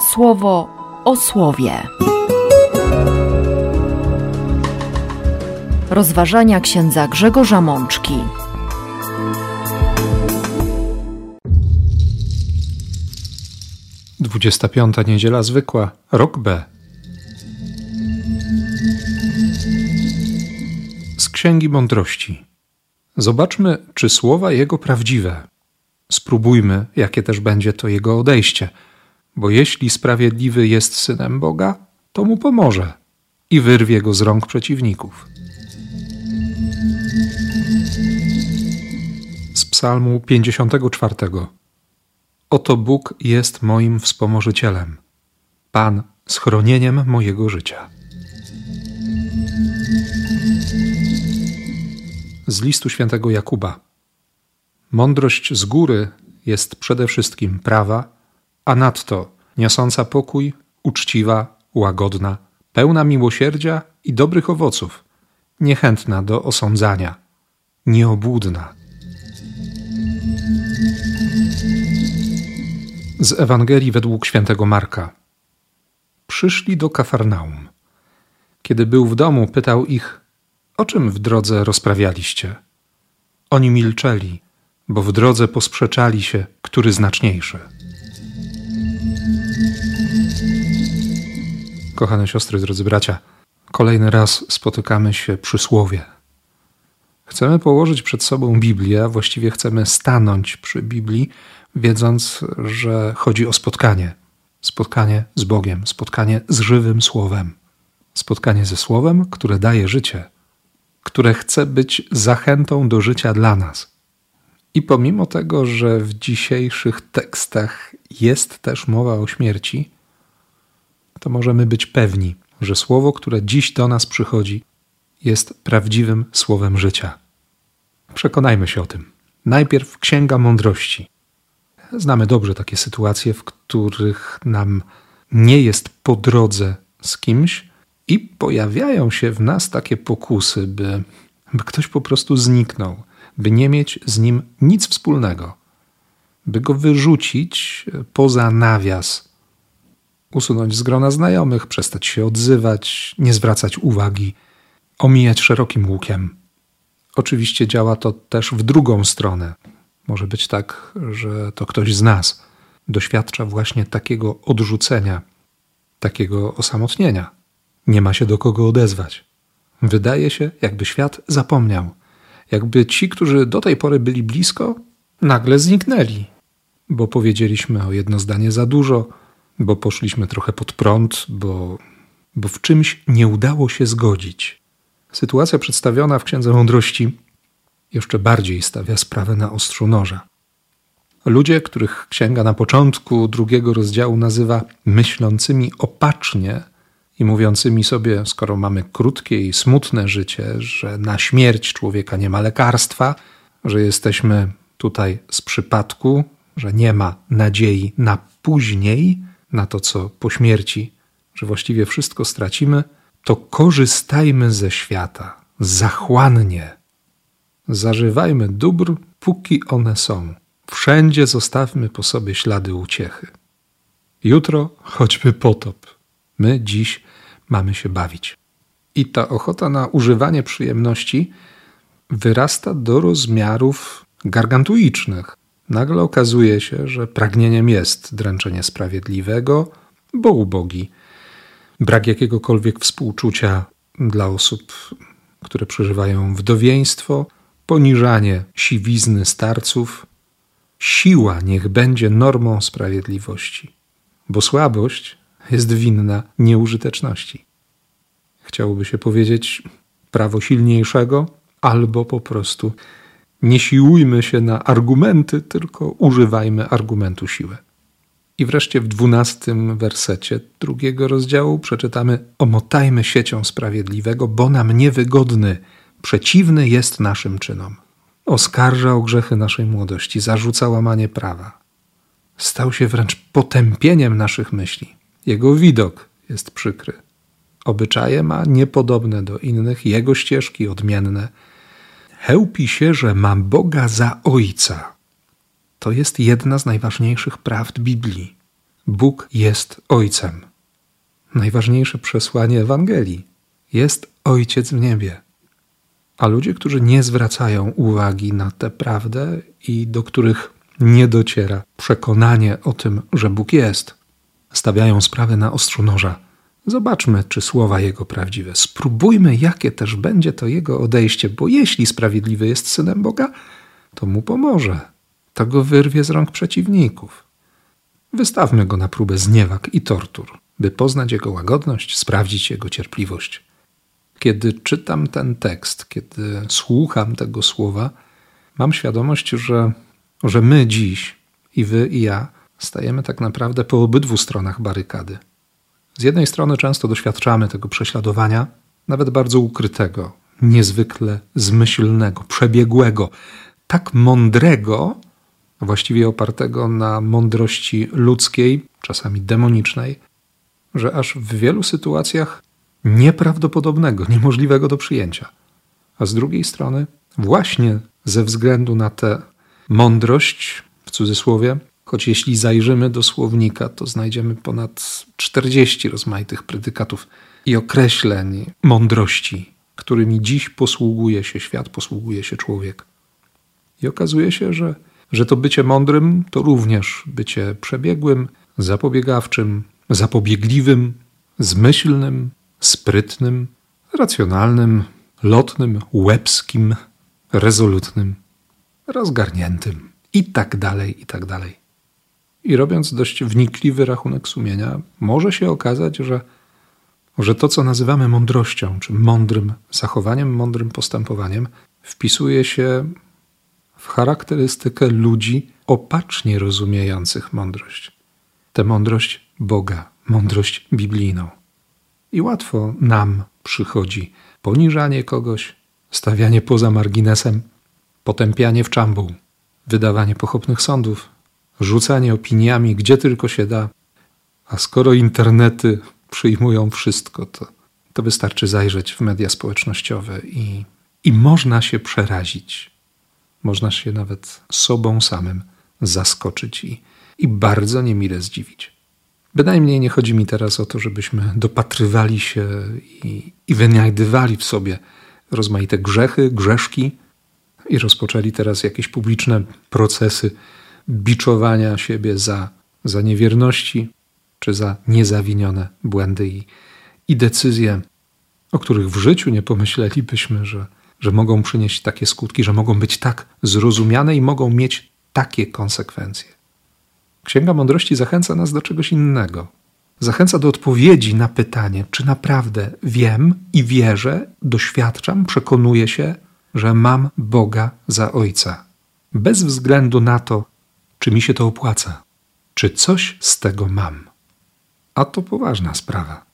słowo o słowie. Rozważania księdza Grzegorza Mączki. Dwudziesta piąta niedziela zwykła, rok B. Z Księgi Mądrości. Zobaczmy, czy słowa Jego prawdziwe. Spróbujmy, jakie też będzie to Jego odejście – bo jeśli sprawiedliwy jest synem Boga, to mu pomoże i wyrwie go z rąk przeciwników. Z Psalmu 54. Oto Bóg jest moim wspomożycielem, Pan schronieniem mojego życia. Z listu świętego Jakuba. Mądrość z góry jest przede wszystkim prawa a nadto niosąca pokój, uczciwa, łagodna, pełna miłosierdzia i dobrych owoców, niechętna do osądzania, nieobłudna. Z Ewangelii według świętego Marka. Przyszli do Kafarnaum. Kiedy był w domu, pytał ich, o czym w drodze rozprawialiście? Oni milczeli, bo w drodze posprzeczali się, który znaczniejszy. Kochane siostry, drodzy bracia, kolejny raz spotykamy się przy słowie. Chcemy położyć przed sobą Biblię, a właściwie chcemy stanąć przy Biblii, wiedząc, że chodzi o spotkanie. Spotkanie z Bogiem, spotkanie z żywym Słowem. Spotkanie ze Słowem, które daje życie, które chce być zachętą do życia dla nas. I pomimo tego, że w dzisiejszych tekstach jest też mowa o śmierci, to możemy być pewni, że słowo, które dziś do nas przychodzi, jest prawdziwym słowem życia. Przekonajmy się o tym. Najpierw Księga Mądrości. Znamy dobrze takie sytuacje, w których nam nie jest po drodze z kimś i pojawiają się w nas takie pokusy, by, by ktoś po prostu zniknął, by nie mieć z nim nic wspólnego, by go wyrzucić poza nawias usunąć z grona znajomych, przestać się odzywać, nie zwracać uwagi, omijać szerokim łukiem. Oczywiście działa to też w drugą stronę. Może być tak, że to ktoś z nas doświadcza właśnie takiego odrzucenia, takiego osamotnienia. Nie ma się do kogo odezwać. Wydaje się, jakby świat zapomniał, jakby ci, którzy do tej pory byli blisko, nagle zniknęli, bo powiedzieliśmy o jedno zdanie za dużo, bo poszliśmy trochę pod prąd, bo, bo w czymś nie udało się zgodzić. Sytuacja przedstawiona w Księdze Mądrości jeszcze bardziej stawia sprawę na ostrzu noża. Ludzie, których księga na początku drugiego rozdziału nazywa myślącymi opacznie i mówiącymi sobie, skoro mamy krótkie i smutne życie, że na śmierć człowieka nie ma lekarstwa, że jesteśmy tutaj z przypadku, że nie ma nadziei na później, na to, co po śmierci, że właściwie wszystko stracimy, to korzystajmy ze świata zachłannie. Zażywajmy dóbr, póki one są. Wszędzie zostawmy po sobie ślady uciechy. Jutro choćby potop. My dziś mamy się bawić. I ta ochota na używanie przyjemności wyrasta do rozmiarów gargantuicznych. Nagle okazuje się, że pragnieniem jest dręczenie sprawiedliwego, bo ubogi, brak jakiegokolwiek współczucia dla osób, które przeżywają wdowieństwo, poniżanie siwizny starców. Siła niech będzie normą sprawiedliwości, bo słabość jest winna nieużyteczności. Chciałoby się powiedzieć prawo silniejszego, albo po prostu nie siłujmy się na argumenty, tylko używajmy argumentu siły. I wreszcie w dwunastym wersecie drugiego rozdziału przeczytamy: Omotajmy siecią sprawiedliwego, bo nam niewygodny, przeciwny jest naszym czynom. Oskarża o grzechy naszej młodości, zarzuca łamanie prawa. Stał się wręcz potępieniem naszych myśli. Jego widok jest przykry. Obyczaje ma niepodobne do innych, jego ścieżki odmienne chełpi się, że ma Boga za Ojca. To jest jedna z najważniejszych prawd Biblii. Bóg jest Ojcem. Najważniejsze przesłanie Ewangelii jest Ojciec w niebie. A ludzie, którzy nie zwracają uwagi na tę prawdę i do których nie dociera przekonanie o tym, że Bóg jest, stawiają sprawę na ostrzu noża. Zobaczmy, czy słowa Jego prawdziwe. Spróbujmy, jakie też będzie to Jego odejście, bo jeśli sprawiedliwy jest synem Boga, to mu pomoże. To go wyrwie z rąk przeciwników. Wystawmy go na próbę zniewag i tortur, by poznać jego łagodność, sprawdzić jego cierpliwość. Kiedy czytam ten tekst, kiedy słucham tego słowa, mam świadomość, że, że my dziś, i wy, i ja, stajemy tak naprawdę po obydwu stronach barykady. Z jednej strony często doświadczamy tego prześladowania, nawet bardzo ukrytego, niezwykle zmyślnego, przebiegłego, tak mądrego, właściwie opartego na mądrości ludzkiej, czasami demonicznej, że aż w wielu sytuacjach nieprawdopodobnego, niemożliwego do przyjęcia. A z drugiej strony, właśnie ze względu na tę mądrość, w cudzysłowie, choć jeśli zajrzymy do słownika, to znajdziemy ponad 40 rozmaitych predykatów i określeń mądrości, którymi dziś posługuje się świat, posługuje się człowiek. I okazuje się, że, że to bycie mądrym to również bycie przebiegłym, zapobiegawczym, zapobiegliwym, zmyślnym, sprytnym, racjonalnym, lotnym, łebskim, rezolutnym, rozgarniętym i tak dalej, i tak dalej. I robiąc dość wnikliwy rachunek sumienia, może się okazać, że, że to, co nazywamy mądrością, czy mądrym zachowaniem, mądrym postępowaniem, wpisuje się w charakterystykę ludzi opacznie rozumiejących mądrość. Tę mądrość Boga, mądrość biblijną. I łatwo nam przychodzi poniżanie kogoś, stawianie poza marginesem, potępianie w czambuł, wydawanie pochopnych sądów, rzucanie opiniami gdzie tylko się da. A skoro internety przyjmują wszystko, to, to wystarczy zajrzeć w media społecznościowe i, i można się przerazić. Można się nawet sobą samym zaskoczyć i, i bardzo niemile zdziwić. Bynajmniej nie chodzi mi teraz o to, żebyśmy dopatrywali się i, i wynajdywali w sobie rozmaite grzechy, grzeszki i rozpoczęli teraz jakieś publiczne procesy biczowania siebie za, za niewierności czy za niezawinione błędy i, i decyzje, o których w życiu nie pomyślelibyśmy, że, że mogą przynieść takie skutki, że mogą być tak zrozumiane i mogą mieć takie konsekwencje. Księga Mądrości zachęca nas do czegoś innego. Zachęca do odpowiedzi na pytanie, czy naprawdę wiem i wierzę, doświadczam, przekonuję się, że mam Boga za Ojca. Bez względu na to, czy mi się to opłaca, czy coś z tego mam. A to poważna sprawa.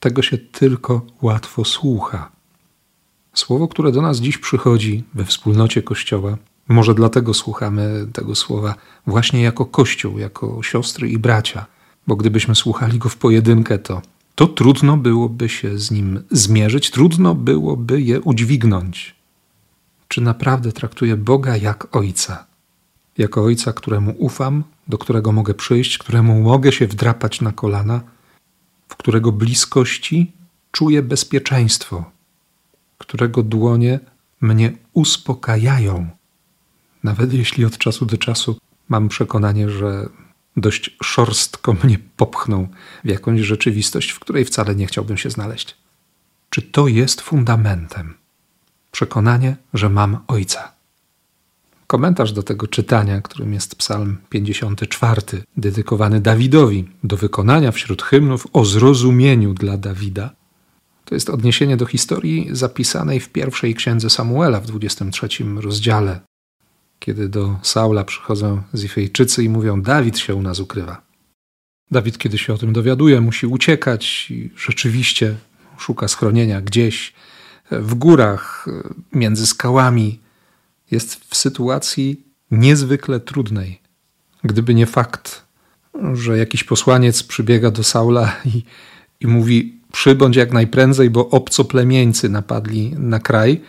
Tego się tylko łatwo słucha. Słowo, które do nas dziś przychodzi we wspólnocie Kościoła, może dlatego słuchamy tego słowa właśnie jako Kościół, jako siostry i bracia, bo gdybyśmy słuchali go w pojedynkę, to, to trudno byłoby się z nim zmierzyć, trudno byłoby je udźwignąć. Czy naprawdę traktuję Boga jak Ojca? Jako Ojca, któremu ufam, do którego mogę przyjść, któremu mogę się wdrapać na kolana, w którego bliskości czuję bezpieczeństwo, którego dłonie mnie uspokajają nawet jeśli od czasu do czasu mam przekonanie, że dość szorstko mnie popchną w jakąś rzeczywistość, w której wcale nie chciałbym się znaleźć. Czy to jest fundamentem? Przekonanie, że mam Ojca. Komentarz do tego czytania, którym jest Psalm 54, dedykowany Dawidowi do wykonania wśród hymnów o zrozumieniu dla Dawida, to jest odniesienie do historii zapisanej w pierwszej księdze Samuela w 23 rozdziale kiedy do Saula przychodzą Zifejczycy i mówią: Dawid się u nas ukrywa. Dawid, kiedy się o tym dowiaduje, musi uciekać i rzeczywiście szuka schronienia gdzieś w górach, między skałami. Jest w sytuacji niezwykle trudnej. Gdyby nie fakt, że jakiś posłaniec przybiega do Saula i, i mówi: Przybądź jak najprędzej, bo obcoplemieńcy napadli na kraj,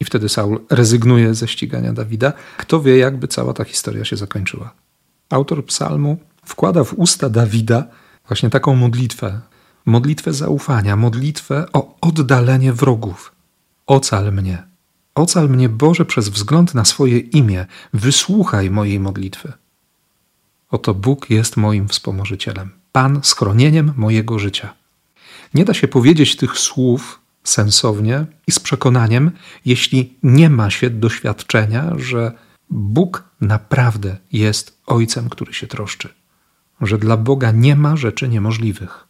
i wtedy Saul rezygnuje ze ścigania Dawida. Kto wie, jakby cała ta historia się zakończyła. Autor psalmu wkłada w usta Dawida właśnie taką modlitwę, modlitwę zaufania, modlitwę o oddalenie wrogów. Ocal mnie, ocal mnie Boże przez wzgląd na swoje imię, wysłuchaj mojej modlitwy. Oto Bóg jest moim wspomożycielem, Pan schronieniem mojego życia. Nie da się powiedzieć tych słów sensownie i z przekonaniem, jeśli nie ma się doświadczenia, że Bóg naprawdę jest Ojcem, który się troszczy, że dla Boga nie ma rzeczy niemożliwych.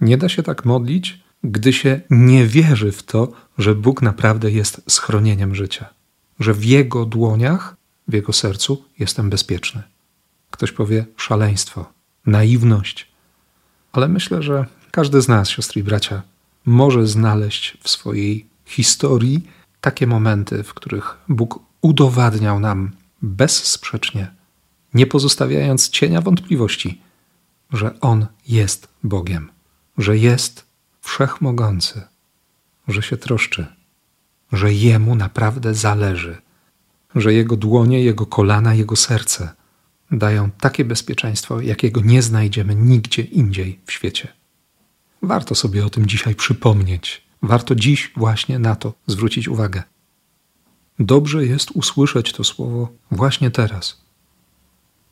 Nie da się tak modlić, gdy się nie wierzy w to, że Bóg naprawdę jest schronieniem życia, że w Jego dłoniach, w Jego sercu jestem bezpieczny. Ktoś powie szaleństwo, naiwność, ale myślę, że każdy z nas, siostry i bracia, może znaleźć w swojej historii takie momenty, w których Bóg udowadniał nam bezsprzecznie, nie pozostawiając cienia wątpliwości, że On jest Bogiem, że jest wszechmogący, że się troszczy, że Jemu naprawdę zależy, że Jego dłonie, Jego kolana, Jego serce dają takie bezpieczeństwo, jakiego nie znajdziemy nigdzie indziej w świecie. Warto sobie o tym dzisiaj przypomnieć. Warto dziś właśnie na to zwrócić uwagę. Dobrze jest usłyszeć to słowo właśnie teraz.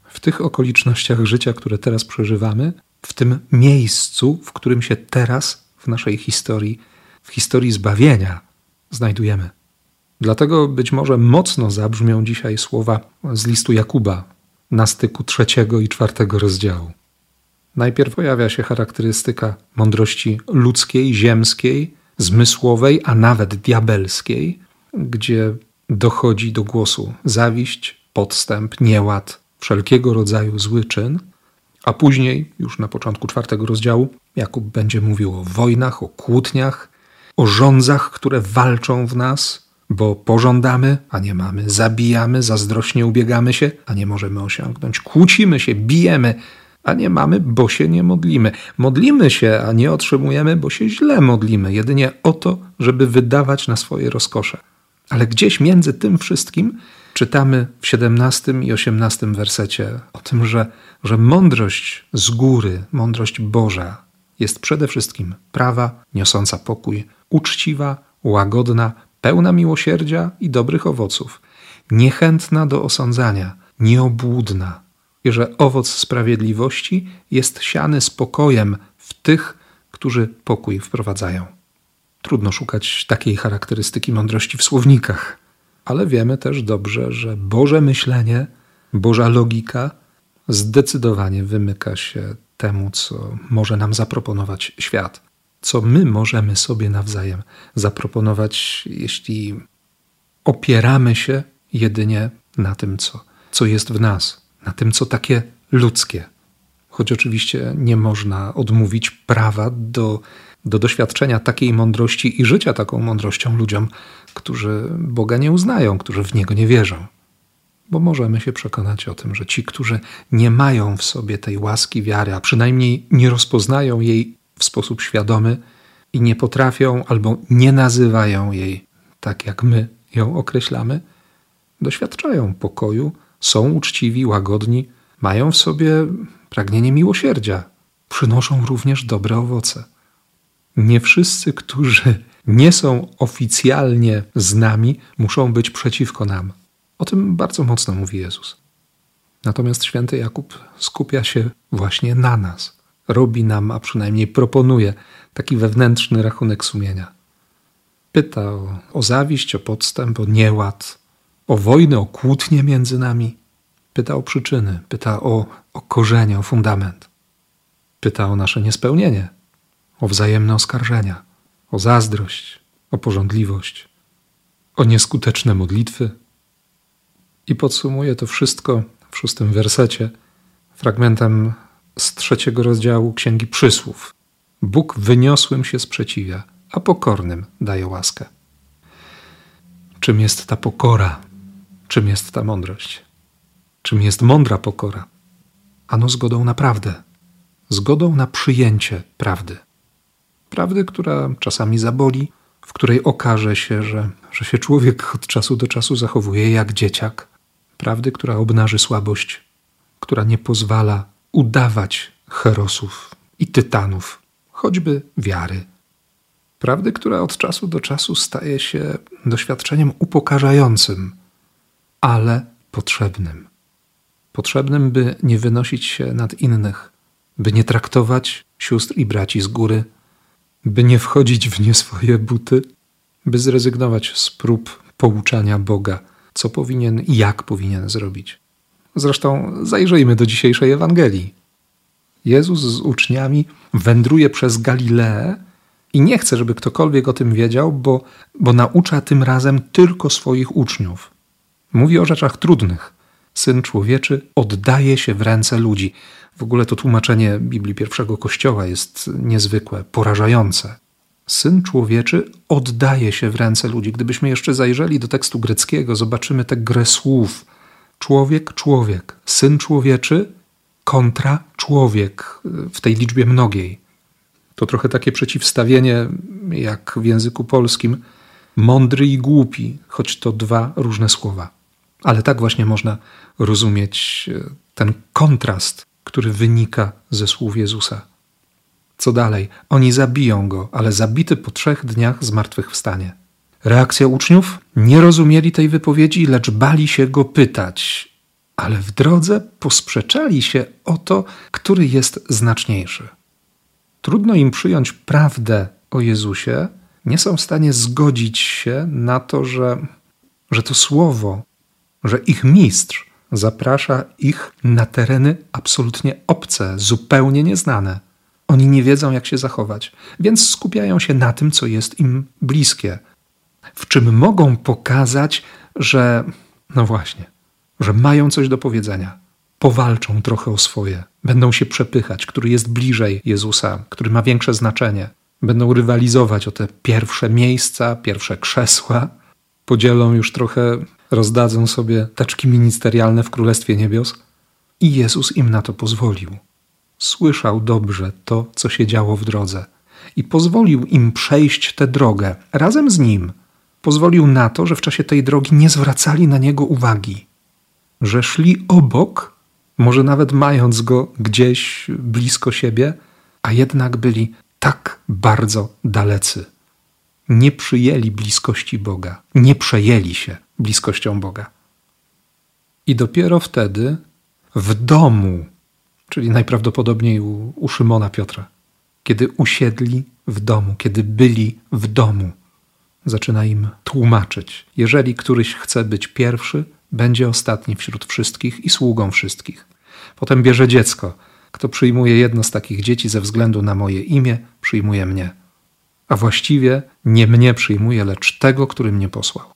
W tych okolicznościach życia, które teraz przeżywamy, w tym miejscu, w którym się teraz w naszej historii, w historii zbawienia znajdujemy. Dlatego być może mocno zabrzmią dzisiaj słowa z listu Jakuba na styku trzeciego i czwartego rozdziału. Najpierw pojawia się charakterystyka mądrości ludzkiej, ziemskiej, zmysłowej, a nawet diabelskiej, gdzie dochodzi do głosu zawiść, podstęp, nieład, wszelkiego rodzaju zły czyn, a później, już na początku czwartego rozdziału, Jakub będzie mówił o wojnach, o kłótniach, o rządzach, które walczą w nas, bo pożądamy, a nie mamy, zabijamy, zazdrośnie ubiegamy się, a nie możemy osiągnąć, kłócimy się, bijemy, a nie mamy, bo się nie modlimy. Modlimy się, a nie otrzymujemy, bo się źle modlimy, jedynie o to, żeby wydawać na swoje rozkosze. Ale gdzieś między tym wszystkim czytamy w 17 i 18 wersecie o tym, że, że mądrość z góry, mądrość Boża jest przede wszystkim prawa, niosąca pokój, uczciwa, łagodna, pełna miłosierdzia i dobrych owoców, niechętna do osądzania, nieobłudna, i że owoc sprawiedliwości jest siany spokojem w tych, którzy pokój wprowadzają. Trudno szukać takiej charakterystyki mądrości w słownikach, ale wiemy też dobrze, że Boże myślenie, Boża logika zdecydowanie wymyka się temu, co może nam zaproponować świat, co my możemy sobie nawzajem zaproponować, jeśli opieramy się jedynie na tym, co, co jest w nas, na tym, co takie ludzkie. Choć oczywiście nie można odmówić prawa do, do doświadczenia takiej mądrości i życia taką mądrością ludziom, którzy Boga nie uznają, którzy w Niego nie wierzą. Bo możemy się przekonać o tym, że ci, którzy nie mają w sobie tej łaski wiary, a przynajmniej nie rozpoznają jej w sposób świadomy i nie potrafią albo nie nazywają jej tak, jak my ją określamy, doświadczają pokoju, są uczciwi, łagodni, mają w sobie pragnienie miłosierdzia, przynoszą również dobre owoce. Nie wszyscy, którzy nie są oficjalnie z nami, muszą być przeciwko nam. O tym bardzo mocno mówi Jezus. Natomiast święty Jakub skupia się właśnie na nas. Robi nam, a przynajmniej proponuje taki wewnętrzny rachunek sumienia. Pyta o, o zawiść, o podstęp, o nieład, o wojnę, o kłótnie między nami. Pyta o przyczyny, pyta o, o korzenie, o fundament. Pyta o nasze niespełnienie, o wzajemne oskarżenia, o zazdrość, o porządliwość, o nieskuteczne modlitwy. I podsumuje to wszystko w szóstym wersecie fragmentem z trzeciego rozdziału Księgi Przysłów. Bóg wyniosłym się sprzeciwia, a pokornym daje łaskę. Czym jest ta pokora? Czym jest ta mądrość? Czym jest mądra pokora? Ano zgodą na prawdę, zgodą na przyjęcie prawdy. Prawdy, która czasami zaboli, w której okaże się, że, że się człowiek od czasu do czasu zachowuje jak dzieciak. Prawdy, która obnaży słabość, która nie pozwala udawać herosów i tytanów, choćby wiary. Prawdy, która od czasu do czasu staje się doświadczeniem upokarzającym, ale potrzebnym. Potrzebnym, by nie wynosić się nad innych, by nie traktować sióstr i braci z góry, by nie wchodzić w nie swoje buty, by zrezygnować z prób pouczania Boga, co powinien i jak powinien zrobić. Zresztą zajrzyjmy do dzisiejszej Ewangelii. Jezus z uczniami wędruje przez Galileę i nie chce, żeby ktokolwiek o tym wiedział, bo, bo naucza tym razem tylko swoich uczniów. Mówi o rzeczach trudnych. Syn człowieczy oddaje się w ręce ludzi. W ogóle to tłumaczenie Biblii pierwszego Kościoła jest niezwykłe, porażające. Syn człowieczy oddaje się w ręce ludzi. Gdybyśmy jeszcze zajrzeli do tekstu greckiego, zobaczymy tę grę słów. Człowiek, człowiek, syn człowieczy kontra człowiek w tej liczbie mnogiej. To trochę takie przeciwstawienie, jak w języku polskim, mądry i głupi, choć to dwa różne słowa. Ale tak właśnie można rozumieć e, ten kontrast, który wynika ze słów Jezusa. Co dalej? Oni zabiją go, ale zabity po trzech dniach zmartwychwstanie. Reakcja uczniów? Nie rozumieli tej wypowiedzi, lecz bali się go pytać, ale w drodze posprzeczali się o to, który jest znaczniejszy. Trudno im przyjąć prawdę o Jezusie, nie są w stanie zgodzić się na to, że, że to słowo, że ich mistrz zaprasza ich na tereny absolutnie obce, zupełnie nieznane. Oni nie wiedzą, jak się zachować, więc skupiają się na tym, co jest im bliskie, w czym mogą pokazać, że, no właśnie, że mają coś do powiedzenia. Powalczą trochę o swoje, będą się przepychać, który jest bliżej Jezusa, który ma większe znaczenie. Będą rywalizować o te pierwsze miejsca, pierwsze krzesła, podzielą już trochę, rozdadzą sobie teczki ministerialne w Królestwie Niebios. I Jezus im na to pozwolił słyszał dobrze to, co się działo w drodze i pozwolił im przejść tę drogę razem z nim. Pozwolił na to, że w czasie tej drogi nie zwracali na niego uwagi, że szli obok, może nawet mając go gdzieś blisko siebie, a jednak byli tak bardzo dalecy. Nie przyjęli bliskości Boga, nie przejęli się bliskością Boga. I dopiero wtedy w domu czyli najprawdopodobniej u, u Szymona Piotra. Kiedy usiedli w domu, kiedy byli w domu, zaczyna im tłumaczyć: Jeżeli któryś chce być pierwszy, będzie ostatni wśród wszystkich i sługą wszystkich. Potem bierze dziecko. Kto przyjmuje jedno z takich dzieci ze względu na moje imię, przyjmuje mnie. A właściwie nie mnie przyjmuje, lecz tego, który mnie posłał.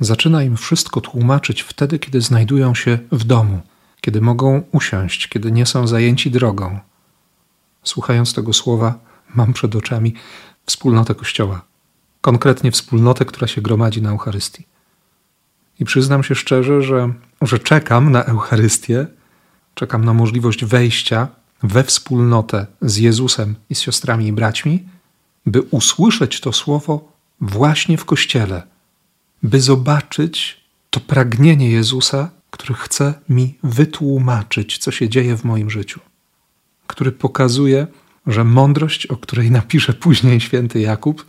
Zaczyna im wszystko tłumaczyć wtedy, kiedy znajdują się w domu kiedy mogą usiąść, kiedy nie są zajęci drogą. Słuchając tego słowa, mam przed oczami wspólnotę Kościoła, konkretnie wspólnotę, która się gromadzi na Eucharystii. I przyznam się szczerze, że, że czekam na Eucharystię, czekam na możliwość wejścia we wspólnotę z Jezusem i z siostrami i braćmi, by usłyszeć to słowo właśnie w Kościele, by zobaczyć to pragnienie Jezusa który chce mi wytłumaczyć, co się dzieje w moim życiu, który pokazuje, że mądrość, o której napisze później święty Jakub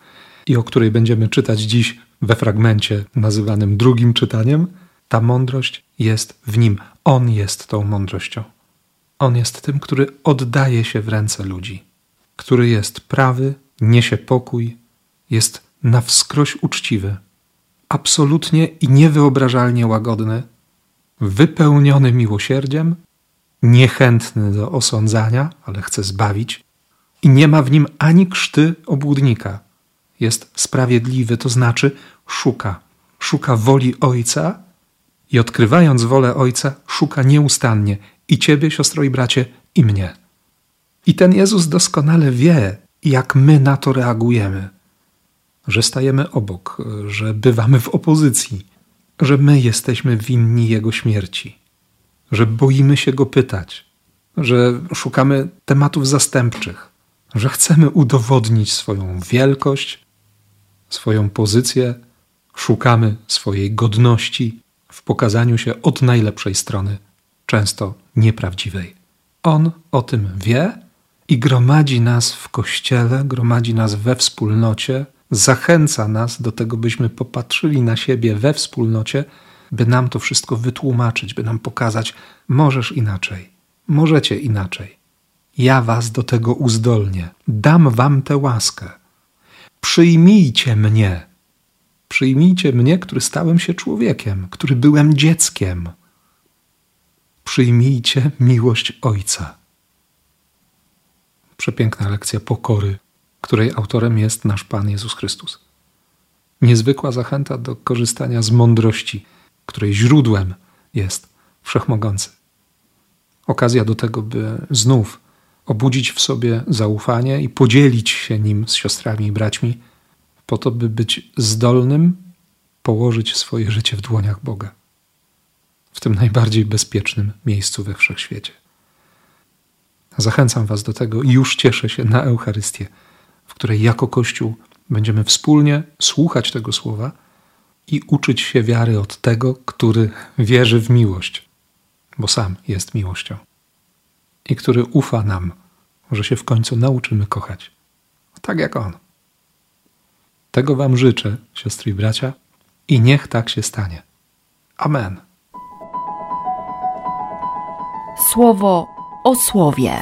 i o której będziemy czytać dziś we fragmencie nazywanym drugim czytaniem, ta mądrość jest w nim. On jest tą mądrością. On jest tym, który oddaje się w ręce ludzi, który jest prawy, niesie pokój, jest na wskroś uczciwy, absolutnie i niewyobrażalnie łagodny, wypełniony miłosierdziem, niechętny do osądzania, ale chce zbawić, i nie ma w nim ani krzty obłudnika. Jest sprawiedliwy, to znaczy szuka, szuka woli Ojca i odkrywając wolę Ojca, szuka nieustannie i ciebie, siostro i bracie, i mnie. I ten Jezus doskonale wie, jak my na to reagujemy, że stajemy obok, że bywamy w opozycji że my jesteśmy winni Jego śmierci, że boimy się Go pytać, że szukamy tematów zastępczych, że chcemy udowodnić swoją wielkość, swoją pozycję, szukamy swojej godności w pokazaniu się od najlepszej strony, często nieprawdziwej. On o tym wie i gromadzi nas w kościele, gromadzi nas we wspólnocie, zachęca nas do tego, byśmy popatrzyli na siebie we wspólnocie, by nam to wszystko wytłumaczyć, by nam pokazać, możesz inaczej, możecie inaczej. Ja was do tego uzdolnię, dam wam tę łaskę. Przyjmijcie mnie. Przyjmijcie mnie, który stałem się człowiekiem, który byłem dzieckiem. Przyjmijcie miłość Ojca. Przepiękna lekcja pokory, której autorem jest nasz Pan Jezus Chrystus. Niezwykła zachęta do korzystania z mądrości, której źródłem jest Wszechmogący. Okazja do tego, by znów obudzić w sobie zaufanie i podzielić się nim z siostrami i braćmi, po to, by być zdolnym położyć swoje życie w dłoniach Boga, w tym najbardziej bezpiecznym miejscu we wszechświecie. Zachęcam Was do tego i już cieszę się na Eucharystię, w której jako Kościół będziemy wspólnie słuchać tego słowa i uczyć się wiary od tego, który wierzy w miłość, bo sam jest miłością i który ufa nam, że się w końcu nauczymy kochać, tak jak On. Tego Wam życzę, siostry i bracia, i niech tak się stanie. Amen. Słowo o słowie.